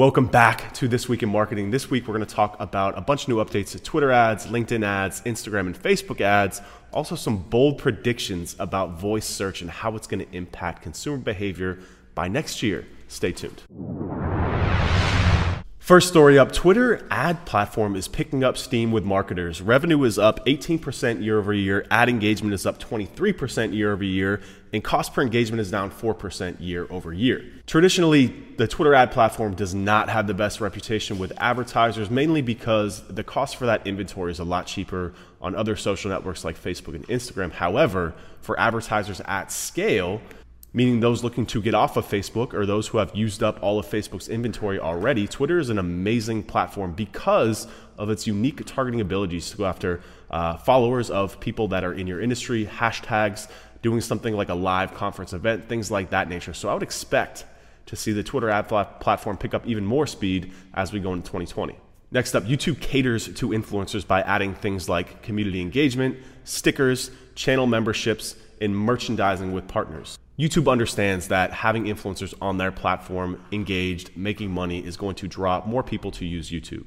Welcome back to This Week in Marketing. This week, we're going to talk about a bunch of new updates to Twitter ads, LinkedIn ads, Instagram and Facebook ads, also some bold predictions about voice search and how it's going to impact consumer behavior by next year. Stay tuned. First story up Twitter ad platform is picking up steam with marketers. Revenue is up 18% year over year, ad engagement is up 23% year over year, and cost per engagement is down 4% year over year. Traditionally, the Twitter ad platform does not have the best reputation with advertisers, mainly because the cost for that inventory is a lot cheaper on other social networks like Facebook and Instagram. However, for advertisers at scale, meaning those looking to get off of Facebook or those who have used up all of Facebook's inventory already, Twitter is an amazing platform because of its unique targeting abilities to go after uh, followers of people that are in your industry, hashtags, doing something like a live conference event, things like that nature. So I would expect to see the Twitter ad platform pick up even more speed as we go into 2020. Next up, YouTube caters to influencers by adding things like community engagement, stickers, channel memberships, and merchandising with partners. YouTube understands that having influencers on their platform engaged, making money is going to draw more people to use YouTube.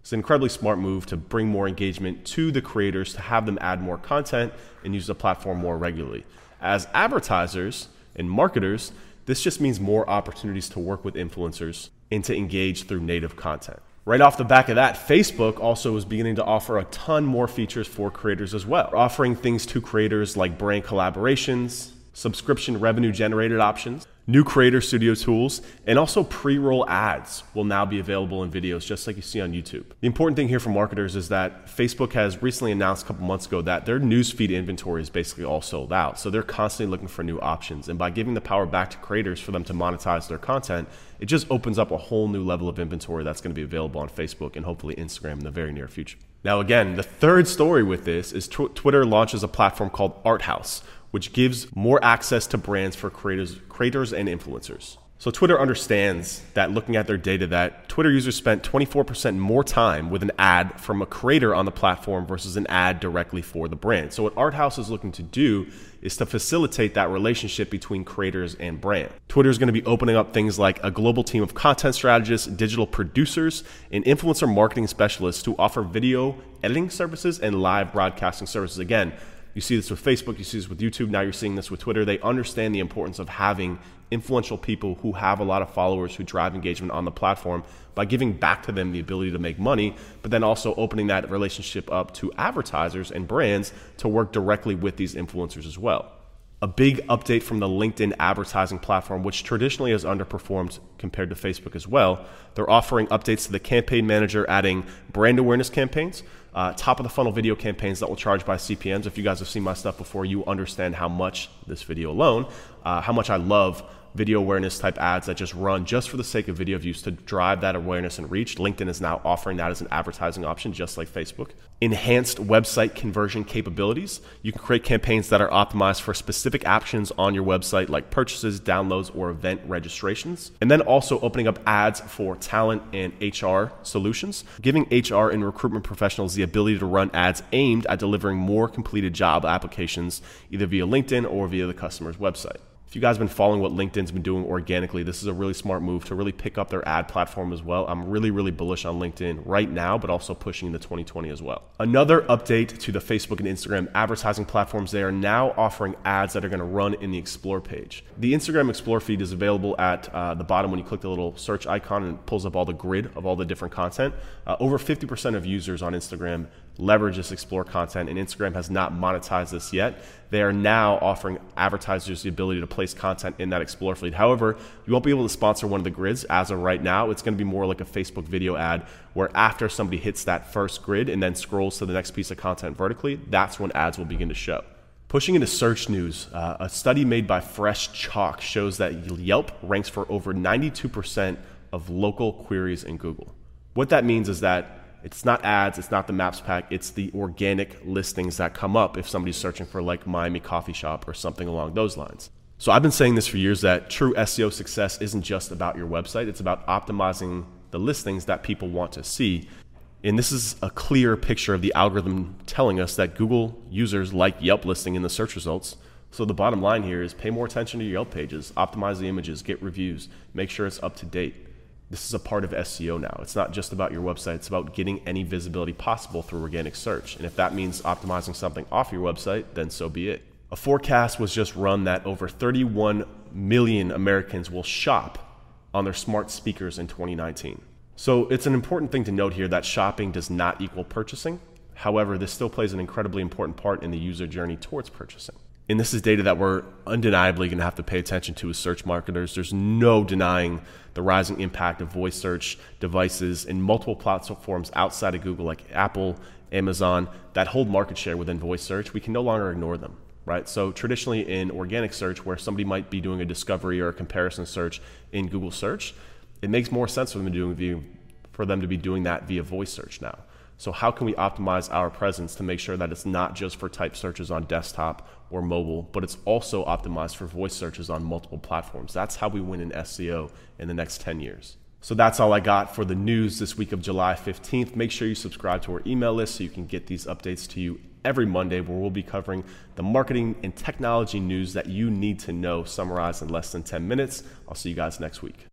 It's an incredibly smart move to bring more engagement to the creators, to have them add more content and use the platform more regularly. As advertisers and marketers, this just means more opportunities to work with influencers and to engage through native content. Right off the back of that, Facebook also was beginning to offer a ton more features for creators as well, offering things to creators like brand collaborations, subscription revenue generated options, new creator studio tools, and also pre roll ads will now be available in videos just like you see on YouTube. The important thing here for marketers is that Facebook has recently announced a couple months ago that their newsfeed inventory is basically all sold out. So they're constantly looking for new options. And by giving the power back to creators for them to monetize their content, it just opens up a whole new level of inventory that's going to be available on Facebook and hopefully Instagram in the very near future. Now, again, the third story with this is tw- Twitter launches a platform called ArtHouse, which gives more access to brands for creators, creators and influencers. So Twitter understands that looking at their data that Twitter users spent 24% more time with an ad from a creator on the platform versus an ad directly for the brand. So what ArtHouse is looking to do is to facilitate that relationship between creators and brand. Twitter is going to be opening up things like a global team of content strategists, digital producers, and influencer marketing specialists to offer video editing services and live broadcasting services. Again, you see this with Facebook, you see this with YouTube, now you're seeing this with Twitter. They understand the importance of having influential people who have a lot of followers who drive engagement on the platform by giving back to them the ability to make money, but then also opening that relationship up to advertisers and brands to work directly with these influencers as well. A big update from the LinkedIn advertising platform, which traditionally has underperformed compared to Facebook as well. They're offering updates to the campaign manager, adding brand awareness campaigns, uh, top of the funnel video campaigns that will charge by CPMs. If you guys have seen my stuff before, you understand how much this video alone, uh, how much I love video awareness type ads that just run just for the sake of video views to drive that awareness and reach. LinkedIn is now offering that as an advertising option, just like Facebook. Enhanced website conversion capabilities. You can create campaigns that are optimized for specific actions on your website, like purchases, downloads, or event registrations. And then also opening up ads for talent and HR solutions, giving HR and recruitment professionals the ability to run ads aimed at delivering more completed job applications, either via LinkedIn or via the customer's website. If you guys have been following what LinkedIn's been doing organically, this is a really smart move to really pick up their ad platform as well. I'm really, really bullish on LinkedIn right now, but also pushing into 2020 as well. Another update to the Facebook and Instagram advertising platforms, they are now offering ads that are going to run in the Explore page. The Instagram Explore feed is available at uh, the bottom when you click the little search icon and pulls up all the grid of all the different content. Uh, over 50% of users on Instagram leverage this Explore content, and Instagram has not monetized this yet. They are now offering advertisers the ability to place content in that Explore feed. However, you won't be able to sponsor one of the grids as of right now. It's going to be more like a Facebook video ad where after somebody hits that first grid and then scrolls to the next piece of content vertically, that's when ads will begin to show. Pushing into search news, uh, a study made by Freshchalk shows that Yelp ranks for over 92% of local queries in Google. What that means is that it's not ads, it's not the maps pack, it's the organic listings that come up if somebody's searching for like Miami coffee shop or something along those lines. So I've been saying this for years that true SEO success isn't just about your website, it's about optimizing the listings that people want to see. And this is a clear picture of the algorithm telling us that Google users like Yelp listing in the search results. So the bottom line here is pay more attention to your Yelp pages, optimize the images, get reviews, make sure it's up to date. This is a part of SEO now. It's not just about your website, it's about getting any visibility possible through organic search. And if that means optimizing something off your website, then so be it. A forecast was just run that over 31 million Americans will shop on their smart speakers in 2019. So it's an important thing to note here that shopping does not equal purchasing. However, this still plays an incredibly important part in the user journey towards purchasing. And this is data that we're undeniably going to have to pay attention to as search marketers. There's no denying the rising impact of voice search devices in multiple platforms outside of Google, like Apple, Amazon, that hold market share within voice search. We can no longer ignore them right? So traditionally in organic search, where somebody might be doing a discovery or a comparison search in Google search, it makes more sense for them to do for them to be doing that via voice search now. So how can we optimize our presence to make sure that it's not just for type searches on desktop or mobile, but it's also optimized for voice searches on multiple platforms? That's how we win in SEO in the next 10 years. So that's all I got for the news this week of July 15th. Make sure you subscribe to our email list so you can get these updates to you every Monday, where we'll be covering the marketing and technology news that you need to know, summarized in less than 10 minutes. I'll see you guys next week.